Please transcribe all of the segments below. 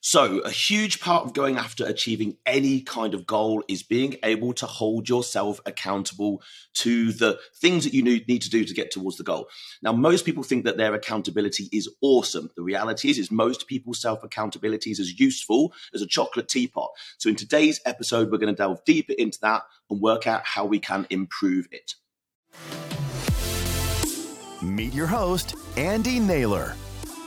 So, a huge part of going after achieving any kind of goal is being able to hold yourself accountable to the things that you need to do to get towards the goal. Now, most people think that their accountability is awesome. The reality is, is most people's self accountability is as useful as a chocolate teapot. So, in today's episode, we're going to delve deeper into that and work out how we can improve it. Meet your host, Andy Naylor.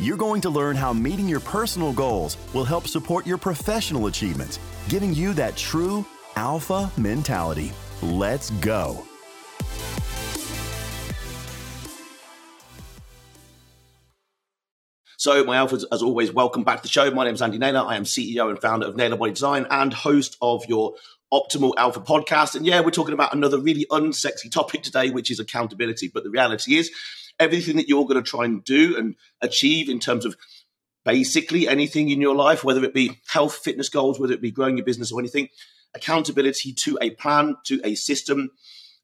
You're going to learn how meeting your personal goals will help support your professional achievements, giving you that true alpha mentality. Let's go. So, my alphas, as always, welcome back to the show. My name is Andy Naylor. I am CEO and founder of Naylor Body Design and host of your Optimal Alpha podcast. And yeah, we're talking about another really unsexy topic today, which is accountability. But the reality is, everything that you're going to try and do and achieve in terms of basically anything in your life, whether it be health, fitness goals, whether it be growing your business or anything, accountability to a plan, to a system,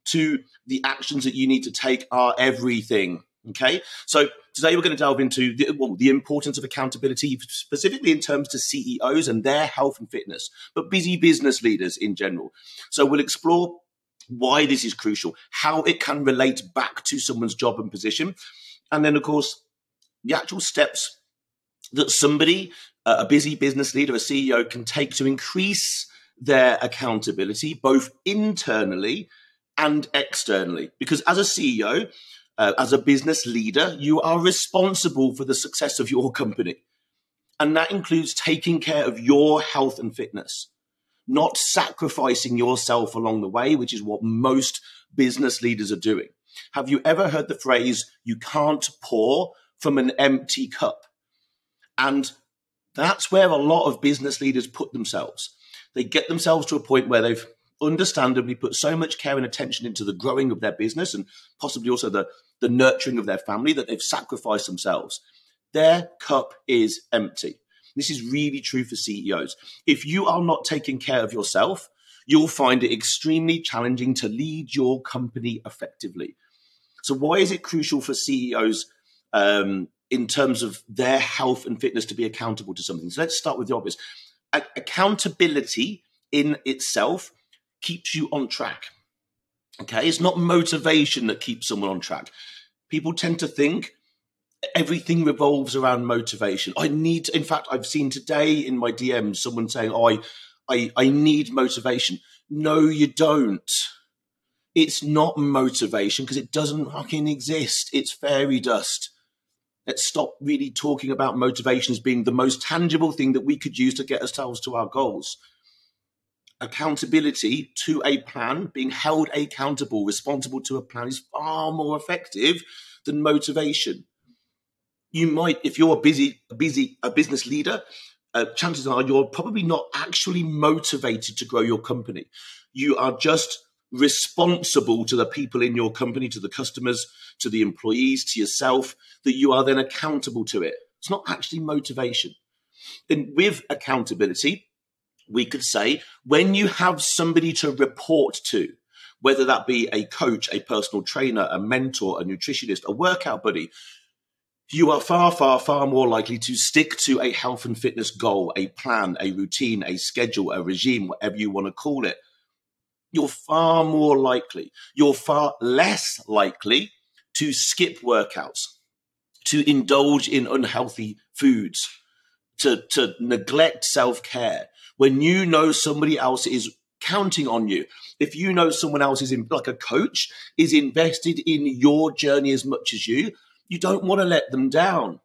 to the actions that you need to take are everything. Okay. So today we're going to delve into the, well, the importance of accountability, specifically in terms to CEOs and their health and fitness, but busy business leaders in general. So we'll explore why this is crucial, how it can relate back to someone's job and position. And then, of course, the actual steps that somebody, uh, a busy business leader, a CEO, can take to increase their accountability, both internally and externally. Because as a CEO, uh, as a business leader, you are responsible for the success of your company. And that includes taking care of your health and fitness not sacrificing yourself along the way, which is what most business leaders are doing. Have you ever heard the phrase, you can't pour from an empty cup? And that's where a lot of business leaders put themselves. They get themselves to a point where they've understandably put so much care and attention into the growing of their business and possibly also the, the nurturing of their family that they've sacrificed themselves. Their cup is empty. This is really true for CEOs. If you are not taking care of yourself, you'll find it extremely challenging to lead your company effectively. So, why is it crucial for CEOs um, in terms of their health and fitness to be accountable to something? So, let's start with the obvious. A- accountability in itself keeps you on track. Okay, it's not motivation that keeps someone on track. People tend to think everything revolves around motivation. I need, in fact, I've seen today in my DMs someone saying, "Oh, I, I, I need motivation." No, you don't. It's not motivation because it doesn't fucking exist. It's fairy dust. Let's stop really talking about motivation as being the most tangible thing that we could use to get ourselves to our goals. Accountability to a plan, being held accountable, responsible to a plan, is far more effective than motivation you might, if you're a busy, busy, a business leader, uh, chances are you're probably not actually motivated to grow your company. You are just responsible to the people in your company, to the customers, to the employees, to yourself, that you are then accountable to it. It's not actually motivation. And with accountability, we could say when you have somebody to report to, whether that be a coach, a personal trainer, a mentor, a nutritionist, a workout buddy, you are far, far, far more likely to stick to a health and fitness goal, a plan, a routine, a schedule, a regime, whatever you want to call it. You're far more likely, you're far less likely to skip workouts, to indulge in unhealthy foods, to, to neglect self care. When you know somebody else is counting on you, if you know someone else is in, like a coach, is invested in your journey as much as you, you don't want to let them down.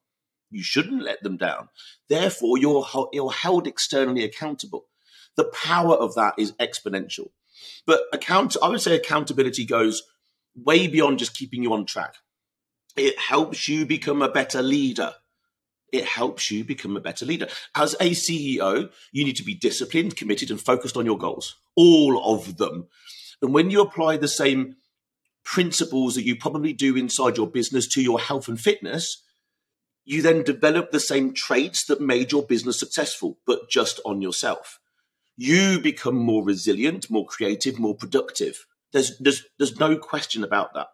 You shouldn't let them down. Therefore, you're, you're held externally accountable. The power of that is exponential. But account, I would say accountability goes way beyond just keeping you on track. It helps you become a better leader. it helps you become a better leader. As a CEO, you need to be disciplined, committed, and focused on your goals, all of them. And when you apply the same principles that you probably do inside your business to your health and fitness, you then develop the same traits that made your business successful, but just on yourself. You become more resilient, more creative, more productive. There's, there's, there's no question about that.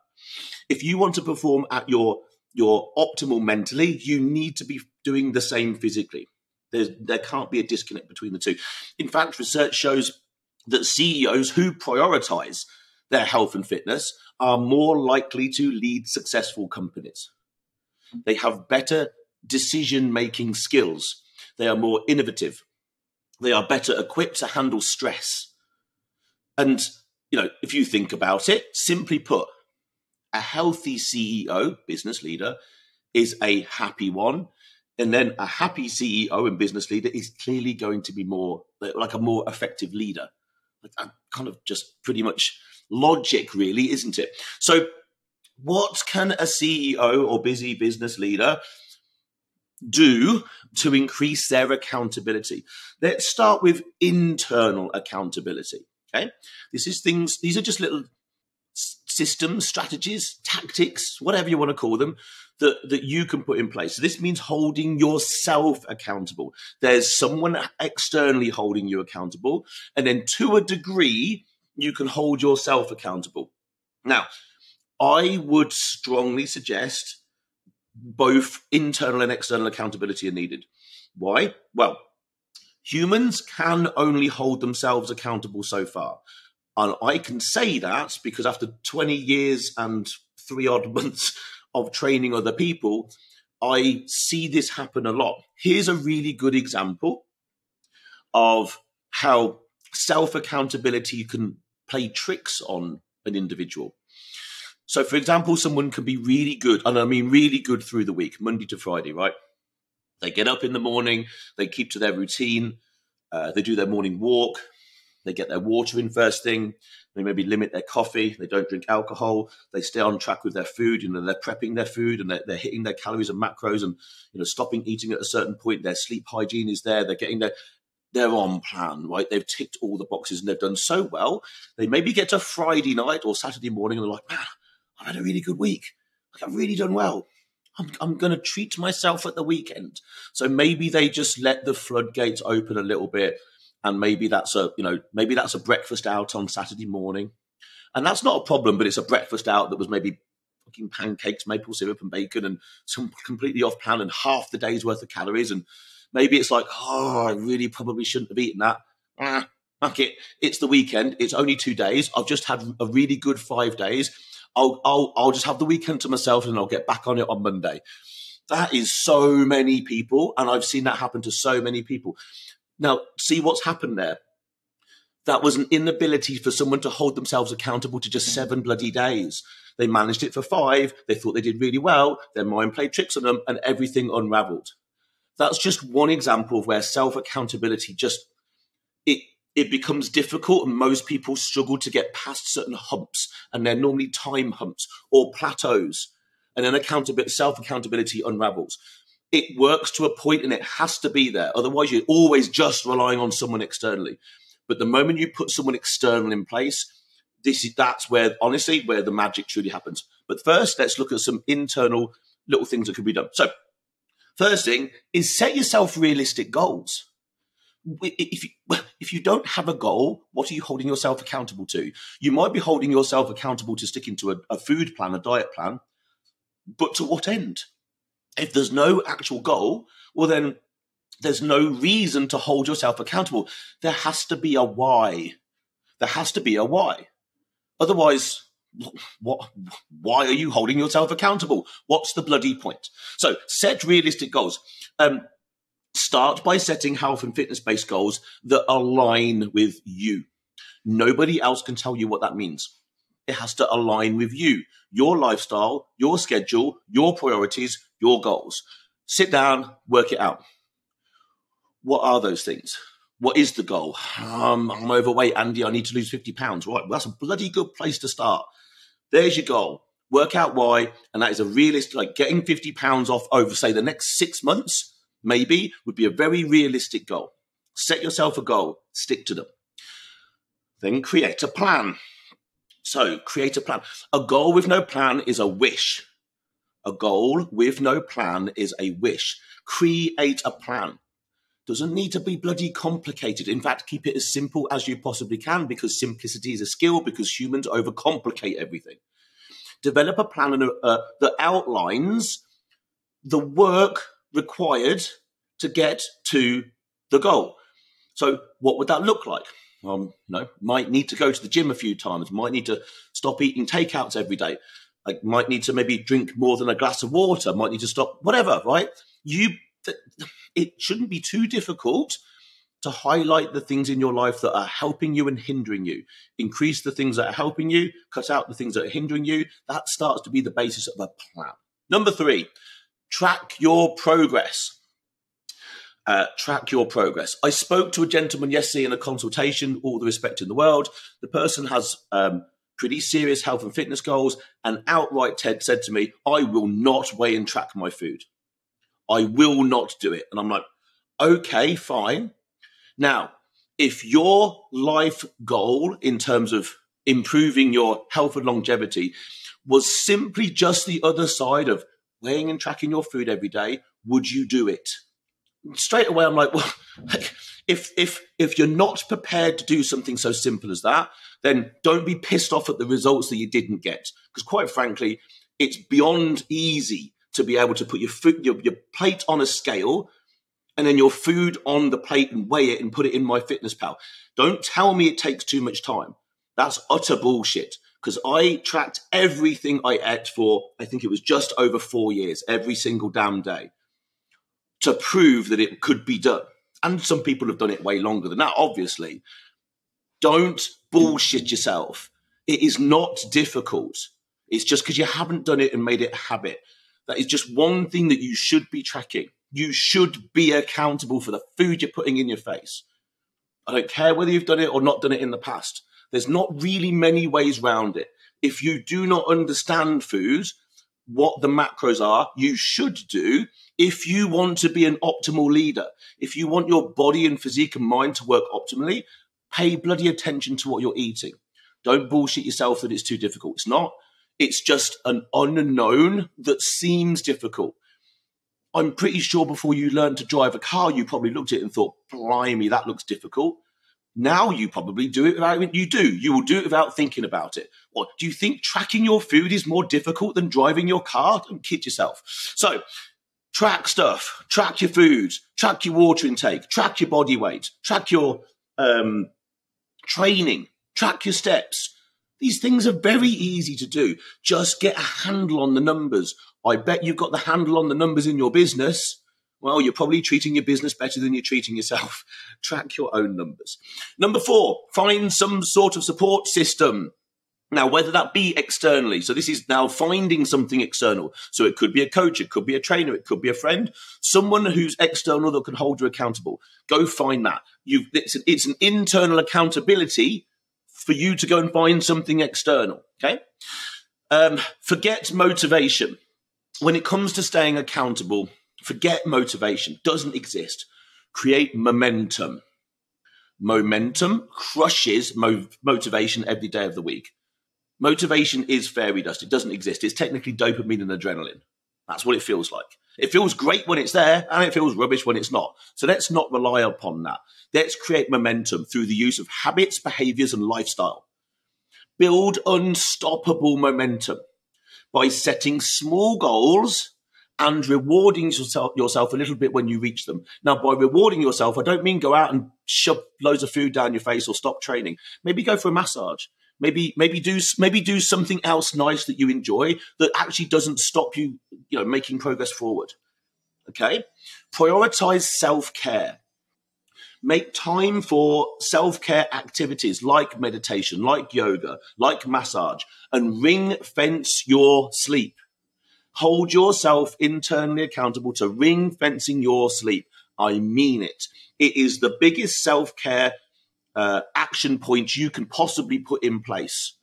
If you want to perform at your, your optimal mentally, you need to be doing the same physically. There's, there can't be a disconnect between the two. In fact, research shows that CEOs who prioritize their health and fitness are more likely to lead successful companies. They have better decision making skills. They are more innovative. They are better equipped to handle stress. And, you know, if you think about it, simply put, a healthy CEO, business leader, is a happy one. And then a happy CEO and business leader is clearly going to be more like a more effective leader. Like, kind of just pretty much logic, really, isn't it? So, what can a CEO or busy business leader do to increase their accountability? Let's start with internal accountability. Okay. This is things, these are just little systems, strategies, tactics, whatever you want to call them, that, that you can put in place. So this means holding yourself accountable. There's someone externally holding you accountable. And then to a degree, you can hold yourself accountable. Now, I would strongly suggest both internal and external accountability are needed. Why? Well, humans can only hold themselves accountable so far. And I can say that because after 20 years and three odd months of training other people, I see this happen a lot. Here's a really good example of how self accountability can play tricks on an individual. So, for example, someone can be really good, and I mean really good through the week, Monday to Friday, right? They get up in the morning, they keep to their routine, uh, they do their morning walk, they get their water in first thing, they maybe limit their coffee, they don't drink alcohol, they stay on track with their food, you know, they're prepping their food and they're, they're hitting their calories and macros and, you know, stopping eating at a certain point, their sleep hygiene is there, they're getting their they're on plan, right? They've ticked all the boxes and they've done so well. They maybe get to Friday night or Saturday morning and they're like, man, I've had a really good week. Like, I've really done well. I'm, I'm going to treat myself at the weekend. So maybe they just let the floodgates open a little bit. And maybe that's a, you know, maybe that's a breakfast out on Saturday morning. And that's not a problem, but it's a breakfast out that was maybe fucking pancakes, maple syrup and bacon and some completely off plan and half the day's worth of calories. And maybe it's like, oh, I really probably shouldn't have eaten that. Ah, fuck it. It's the weekend. It's only two days. I've just had a really good five days. I'll, I'll, I'll just have the weekend to myself and I'll get back on it on Monday. That is so many people. And I've seen that happen to so many people. Now, see what's happened there. That was an inability for someone to hold themselves accountable to just seven bloody days. They managed it for five. They thought they did really well. Their mind played tricks on them and everything unraveled. That's just one example of where self accountability just, it, it becomes difficult and most people struggle to get past certain humps and they're normally time humps or plateaus and then accountability self-accountability unravels. It works to a point and it has to be there otherwise you're always just relying on someone externally. But the moment you put someone external in place this is that's where honestly where the magic truly happens. But first let's look at some internal little things that could be done. So first thing is set yourself realistic goals if you, if you don't have a goal, what are you holding yourself accountable to? You might be holding yourself accountable to sticking to a, a food plan, a diet plan, but to what end? If there's no actual goal, well, then there's no reason to hold yourself accountable. There has to be a why. There has to be a why. Otherwise, what, why are you holding yourself accountable? What's the bloody point? So set realistic goals. Um, Start by setting health and fitness based goals that align with you. Nobody else can tell you what that means. It has to align with you, your lifestyle, your schedule, your priorities, your goals. Sit down, work it out. What are those things? What is the goal? Um, I'm overweight, Andy. I need to lose 50 pounds. Right. Well, that's a bloody good place to start. There's your goal. Work out why, and that is a realistic, like getting 50 pounds off over, say, the next six months, maybe, would be a very realistic goal. Set yourself a goal, stick to them. Then create a plan. So, create a plan. A goal with no plan is a wish. A goal with no plan is a wish. Create a plan. Doesn't need to be bloody complicated. In fact, keep it as simple as you possibly can because simplicity is a skill because humans overcomplicate everything. Develop a plan uh, that outlines the work required to get to the goal. So, what would that look like? Um, you know, might need to go to the gym a few times, might need to stop eating takeouts every day, might need to maybe drink more than a glass of water, might need to stop whatever, right? You it shouldn't be too difficult to highlight the things in your life that are helping you and hindering you. Increase the things that are helping you, cut out the things that are hindering you. That starts to be the basis of a plan. Number three, track your progress. Uh, track your progress. I spoke to a gentleman yesterday in a consultation, all the respect in the world. The person has um, pretty serious health and fitness goals, and outright Ted said to me, I will not weigh and track my food. I will not do it. And I'm like, okay, fine. Now, if your life goal in terms of improving your health and longevity was simply just the other side of weighing and tracking your food every day, would you do it? straight away I'm like, well, if if if you're not prepared to do something so simple as that, then don't be pissed off at the results that you didn't get. Because quite frankly, it's beyond easy to be able to put your food your, your plate on a scale and then your food on the plate and weigh it and put it in MyFitnessPal. Don't tell me it takes too much time. That's utter bullshit. Because I tracked everything I ate for, I think it was just over four years, every single damn day to prove that it could be done. And some people have done it way longer than that, obviously. Don't bullshit yourself. It is not difficult. It's just because you haven't done it and made it a habit. That is just one thing that you should be tracking. You should be accountable for the food you're putting in your face. I don't care whether you've done it or not done it in the past. There's not really many ways around it. If you do not understand food, what the macros are, you should do if you want to be an optimal leader. If you want your body and physique and mind to work optimally, pay bloody attention to what you're eating. Don't bullshit yourself that it's too difficult. It's not. It's just an unknown that seems difficult. I'm pretty sure before you learned to drive a car, you probably looked at it and thought, blimey, that looks difficult. Now you probably do it without you do. You will do it without thinking about it. What do you think tracking your food is more difficult than driving your car? Don't kid yourself. So track stuff, track your food, track your water intake, track your body weight, track your um, training, track your steps. These things are very easy to do. Just get a handle on the numbers. I bet you've got the handle on the numbers in your business well, you're probably treating your business better than you're treating yourself. Track your own numbers. Number four, find some sort of support system. Now, whether that be externally, so this is now finding something external. So it could be a coach, it could be a trainer, it could be a friend, someone who's external that can hold you accountable. Go find that. you it's, an, it's an internal accountability for you to go and find something external. Okay. Um, forget motivation. When it comes to staying accountable, Forget motivation, doesn't exist. Create momentum. Momentum crushes mo- motivation every day of the week. Motivation is fairy dust. It doesn't exist. It's technically dopamine and adrenaline. That's what it feels like. It feels great when it's there and it feels rubbish when it's not. So let's not rely upon that. Let's create momentum through the use of habits, behaviors, and lifestyle. Build unstoppable momentum by setting small goals and rewarding yourself, yourself a little bit when you reach them. Now, by rewarding yourself, I don't mean go out and shove loads of food down your face or stop training. Maybe go for a massage. Maybe, maybe do, maybe do something else nice that you enjoy that actually doesn't stop you, you know, making progress forward. Okay. Prioritize self care. Make time for self care activities like meditation, like yoga, like massage, and ring fence your sleep hold yourself internally accountable to ring fencing your sleep. I mean it. It is the biggest self care uh, action points you can possibly put in place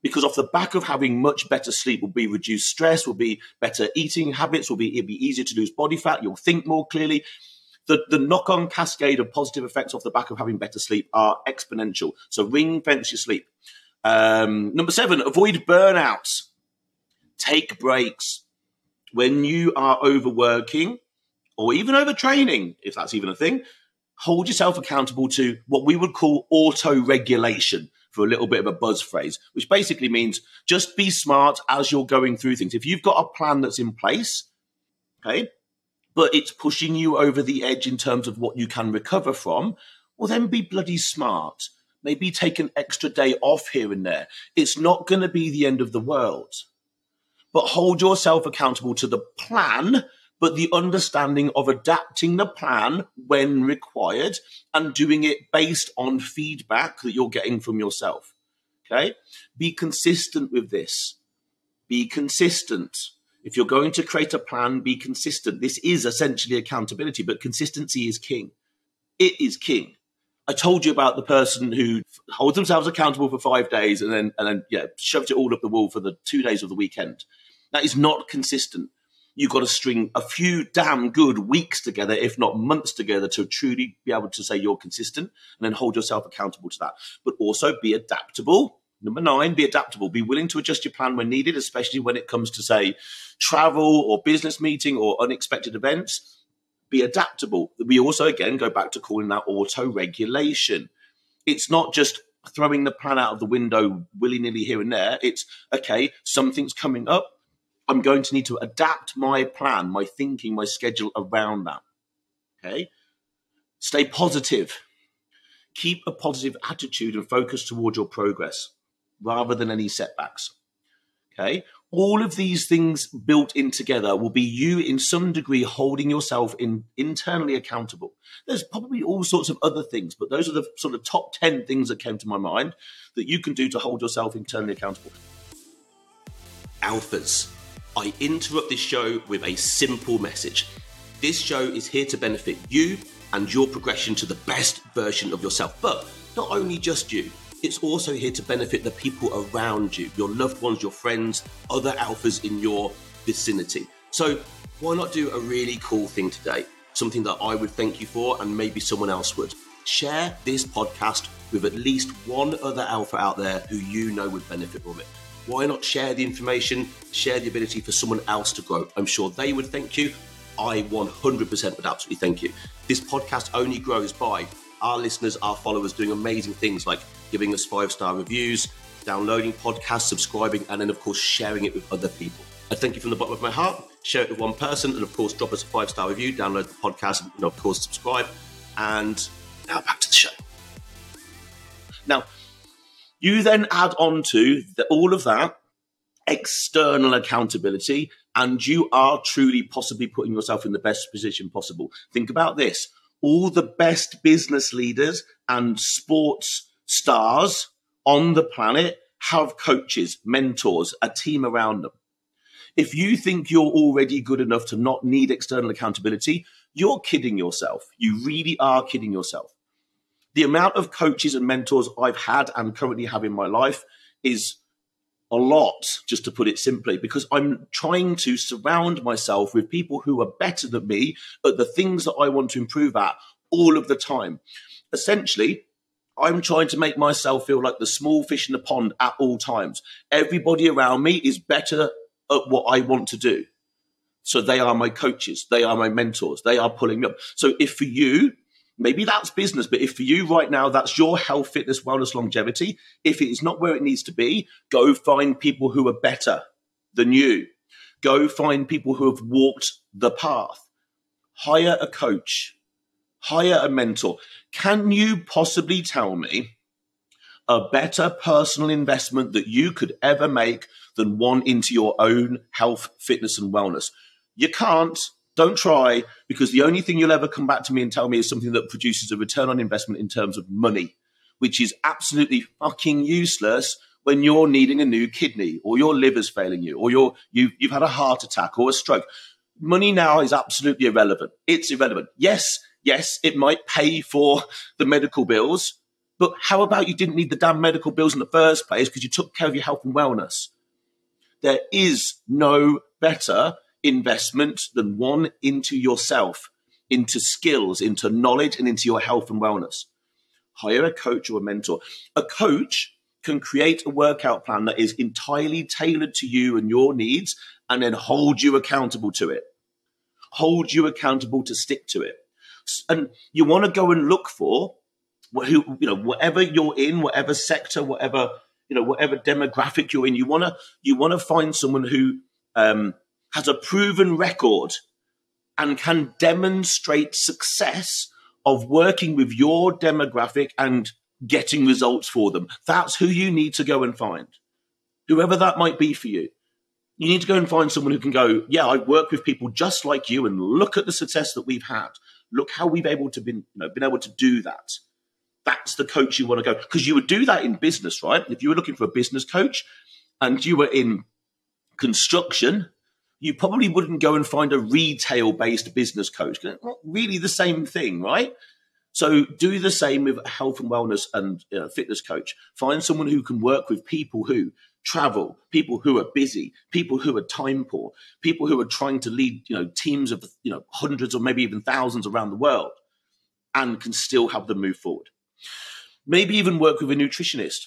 because off the back of having much better sleep will be reduced stress, will be better eating habits, will be it'll be easier to lose body fat, you'll think more clearly. The, the knock on cascade of positive effects off the back of having better sleep are exponential. So ring fence your sleep. Um, number seven, avoid burnouts. Take breaks. When you are overworking or even overtraining, if that's even a thing, hold yourself accountable to what we would call auto regulation for a little bit of a buzz phrase, which basically means just be smart as you're going through things. If you've got a plan that's in place, okay, but it's pushing you over the edge in terms of what you can recover from, well, then be bloody smart. Maybe take an extra day off here and there. It's not going to be the end of the world. But hold yourself accountable to the plan but the understanding of adapting the plan when required and doing it based on feedback that you're getting from yourself. Okay. Be consistent with this. Be consistent. If you're going to create a plan, be consistent. This is essentially accountability, but consistency is king. It is king. I told you about the person who holds themselves accountable for five days and then and then yeah, shoved it all up the wall for the two days of the weekend. That is not consistent you've got to string a few damn good weeks together, if not months together, to truly be able to say you're consistent and then hold yourself accountable to that. But also be adaptable. Number nine, be adaptable. Be willing to adjust your plan when needed, especially when it comes to, say, travel or business meeting or unexpected events. Be adaptable. We also, again, go back to calling that auto regulation. It's not just throwing the plan out of the window willy nilly here and there. It's okay, something's coming up I'm going to need to adapt my plan, my thinking, my schedule around that. Okay. Stay positive. Keep a positive attitude and focus towards your progress rather than any setbacks. Okay. All of these things built in together will be you in some degree holding yourself in internally accountable. There's probably all sorts of other things, but those are the sort of top 10 things that came to my mind that you can do to hold yourself internally accountable. Alphas I interrupt this show with a simple message. This show is here to benefit you and your progression to the best version of yourself. But not only just you, it's also here to benefit the people around you, your loved ones, your friends, other alphas in your vicinity. So, why not do a really cool thing today? Something that I would thank you for, and maybe someone else would. Share this podcast with at least one other alpha out there who you know would benefit from it. Why not share the information, share the ability for someone else to grow? I'm sure they would thank you. I 100% would absolutely thank you. This podcast only grows by our listeners, our followers doing amazing things like giving us five star reviews, downloading podcasts, subscribing, and then, of course, sharing it with other people. I thank you from the bottom of my heart. Share it with one person, and of course, drop us a five star review, download the podcast, and of course, subscribe. And now back to the show. Now, you then add on to the, all of that external accountability, and you are truly possibly putting yourself in the best position possible. Think about this all the best business leaders and sports stars on the planet have coaches, mentors, a team around them. If you think you're already good enough to not need external accountability, you're kidding yourself. You really are kidding yourself the amount of coaches and mentors I've had and currently have in my life is a lot, just to put it simply, because I'm trying to surround myself with people who are better than me at the things that I want to improve at all of the time. Essentially, I'm trying to make myself feel like the small fish in the pond at all times. Everybody around me is better at what I want to do. So they are my coaches, they are my mentors, they are pulling me up. So if for you, Maybe that's business, but if for you right now, that's your health, fitness, wellness, longevity, if it is not where it needs to be, go find people who are better than you. Go find people who have walked the path. Hire a coach, hire a mentor. Can you possibly tell me a better personal investment that you could ever make than one into your own health, fitness, and wellness? You can't don't try because the only thing you'll ever come back to me and tell me is something that produces a return on investment in terms of money, which is absolutely fucking useless when you're needing a new kidney or your liver's failing you or you're, you, you've had a heart attack or a stroke. Money now is absolutely irrelevant. It's irrelevant. Yes, yes, it might pay for the medical bills, But how about you didn't need the damn medical bills in the first place because you took care of your health and wellness? There is no better investment than one into yourself, into skills, into knowledge, and into your health and wellness. Hire a coach or a mentor. A coach can create a workout plan that is entirely tailored to you and your needs and then hold you accountable to it. Hold you accountable to stick to it. And you want to go and look for who, you know, whatever you're in, whatever sector, whatever, you know, whatever demographic you're in, you want to, you want to find someone who, um, has a proven record and can demonstrate success of working with your demographic and getting results for them. That's who you need to go and find, whoever that might be for you. You need to go and find someone who can go, yeah, I work with people just like you, and look at the success that we've had. Look how we've able to been, you know, been able to do that. That's the coach you want to go because you would do that in business, right? If you were looking for a business coach and you were in construction, you probably wouldn't go and find a retail based business coach. Not really the same thing, right? So do the same with health and wellness and know, fitness coach. Find someone who can work with people who travel, people who are busy, people who are time poor, people who are trying to lead, you know, teams of, you know, hundreds or maybe even thousands around the world and can still have them move forward. Maybe even work with a nutritionist.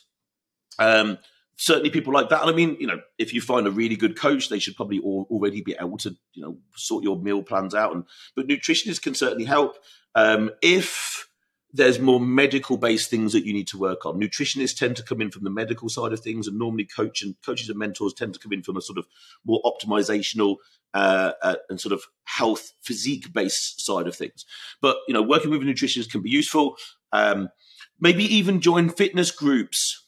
Um, certainly people like that. And I mean, you know, if you find a really good coach, they should probably all, already be able to, you know, sort your meal plans out. And but nutritionists can certainly help um, if there's more medical based things that you need to work on. Nutritionists tend to come in from the medical side of things, and normally coach and coaches and mentors tend to come in from a sort of more optimizational uh, uh, and sort of health physique based side of things. But you know, working with a nutritionist can be useful. Um, maybe even join fitness groups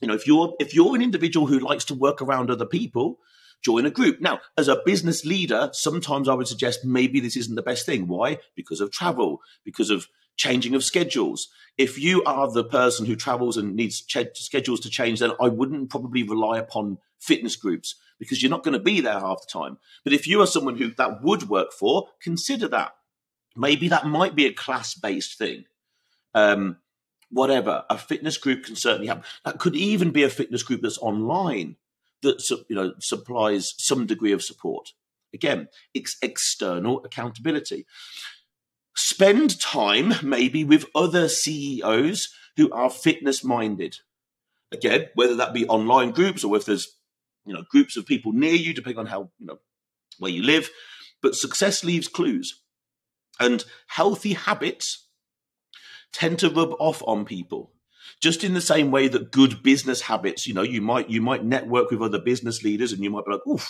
you know, if you're if you're an individual who likes to work around other people, join a group. Now, as a business leader, sometimes I would suggest maybe this isn't the best thing. Why? Because of travel, because of changing of schedules. If you are the person who travels and needs ch- schedules to change, then I wouldn't probably rely upon fitness groups because you're not going to be there half the time. But if you are someone who that would work for, consider that. Maybe that might be a class based thing. Um, whatever. A fitness group can certainly help. That could even be a fitness group that's online that you know supplies some degree of support. Again, it's external accountability. Spend time maybe with other CEOs who are fitness minded. Again, whether that be online groups or if there's you know groups of people near you, depending on how you know where you live. But success leaves clues, and healthy habits tend to rub off on people. Just in the same way that good business habits you know you might you might network with other business leaders and you might be like oof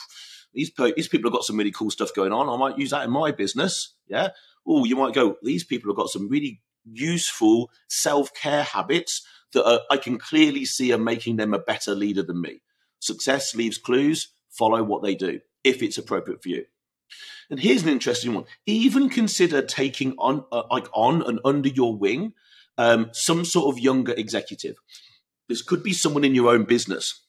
these, these people have got some really cool stuff going on. I might use that in my business. Yeah? Oh you might go these people have got some really useful self-care habits that are, i can clearly see are making them a better leader than me. Success leaves clues. Follow what they do if it's appropriate for you and here's an interesting one. Even consider taking on, uh, like on and under your wing, um, some sort of younger executive. This could be someone in your own business.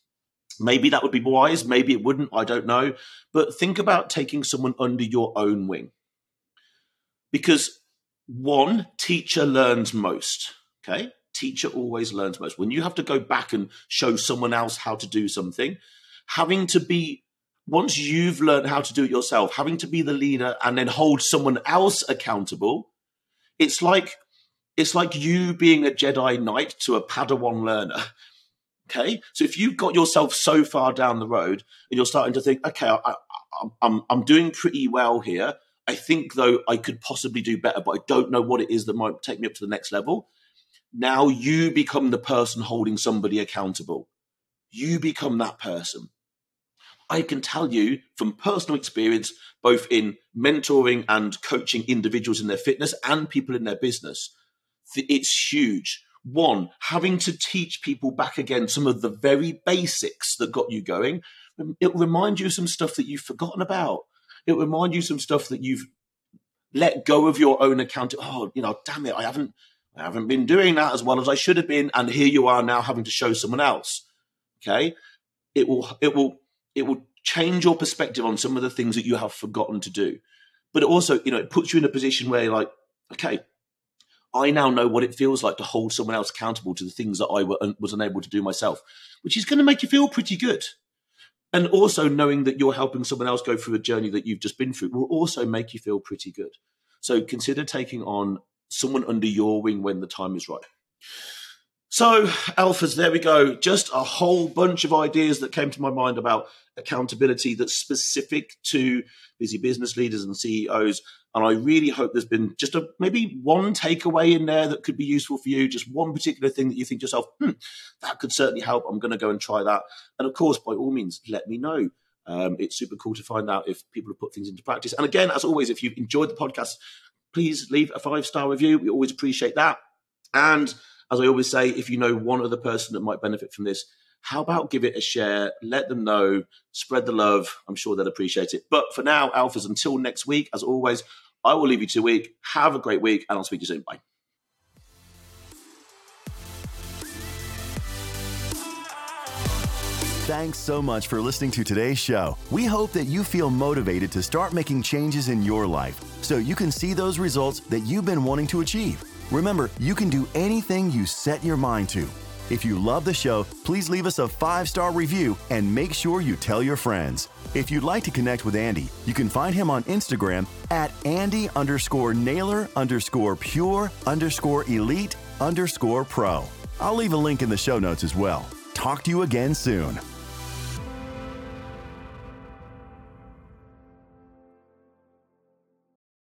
Maybe that would be wise. Maybe it wouldn't. I don't know. But think about taking someone under your own wing. Because one, teacher learns most. Okay. Teacher always learns most. When you have to go back and show someone else how to do something, having to be once you've learned how to do it yourself, having to be the leader and then hold someone else accountable, it's like it's like you being a Jedi Knight to a Padawan learner. Okay, so if you've got yourself so far down the road and you're starting to think, okay, I, am I'm I'm doing pretty well here. I think though I could possibly do better, but I don't know what it is that might take me up to the next level. Now you become the person holding somebody accountable. You become that person. I can tell you from personal experience, both in mentoring and coaching individuals in their fitness and people in their business, it's huge. One, having to teach people back again some of the very basics that got you going. Um, It'll remind you of some stuff that you've forgotten about. It'll remind you some stuff that you've let go of your own account. Oh, you know, damn it, I haven't, I haven't been doing that as well as I should have been, and here you are now having to show someone else. Okay, it will, it will it will change your perspective on some of the things that you have forgotten to do. But also, you know, it puts you in a position where you're like, okay, I now know what it feels like to hold someone else accountable to the things that I was unable to do myself, which is going to make you feel pretty good. And also knowing that you're helping someone else go through a journey that you've just been through will also make you feel pretty good. So consider taking on someone under your wing when the time is right. So, alphas, there we go. Just a whole bunch of ideas that came to my mind about accountability that's specific to busy business leaders and CEOs. And I really hope there's been just a maybe one takeaway in there that could be useful for you, just one particular thing that you think to yourself, hmm, that could certainly help. I'm going to go and try that. And of course, by all means, let me know. Um, it's super cool to find out if people have put things into practice. And again, as always, if you've enjoyed the podcast, please leave a five star review. We always appreciate that. And as I always say, if you know one other person that might benefit from this, how about give it a share? Let them know, spread the love. I'm sure they'll appreciate it. But for now, Alphas, until next week, as always, I will leave you to a week. Have a great week, and I'll speak to you soon. Bye. Thanks so much for listening to today's show. We hope that you feel motivated to start making changes in your life so you can see those results that you've been wanting to achieve. Remember, you can do anything you set your mind to. If you love the show, please leave us a five star review and make sure you tell your friends. If you'd like to connect with Andy, you can find him on Instagram at Andy underscore Naylor underscore pure underscore elite underscore pro. I'll leave a link in the show notes as well. Talk to you again soon.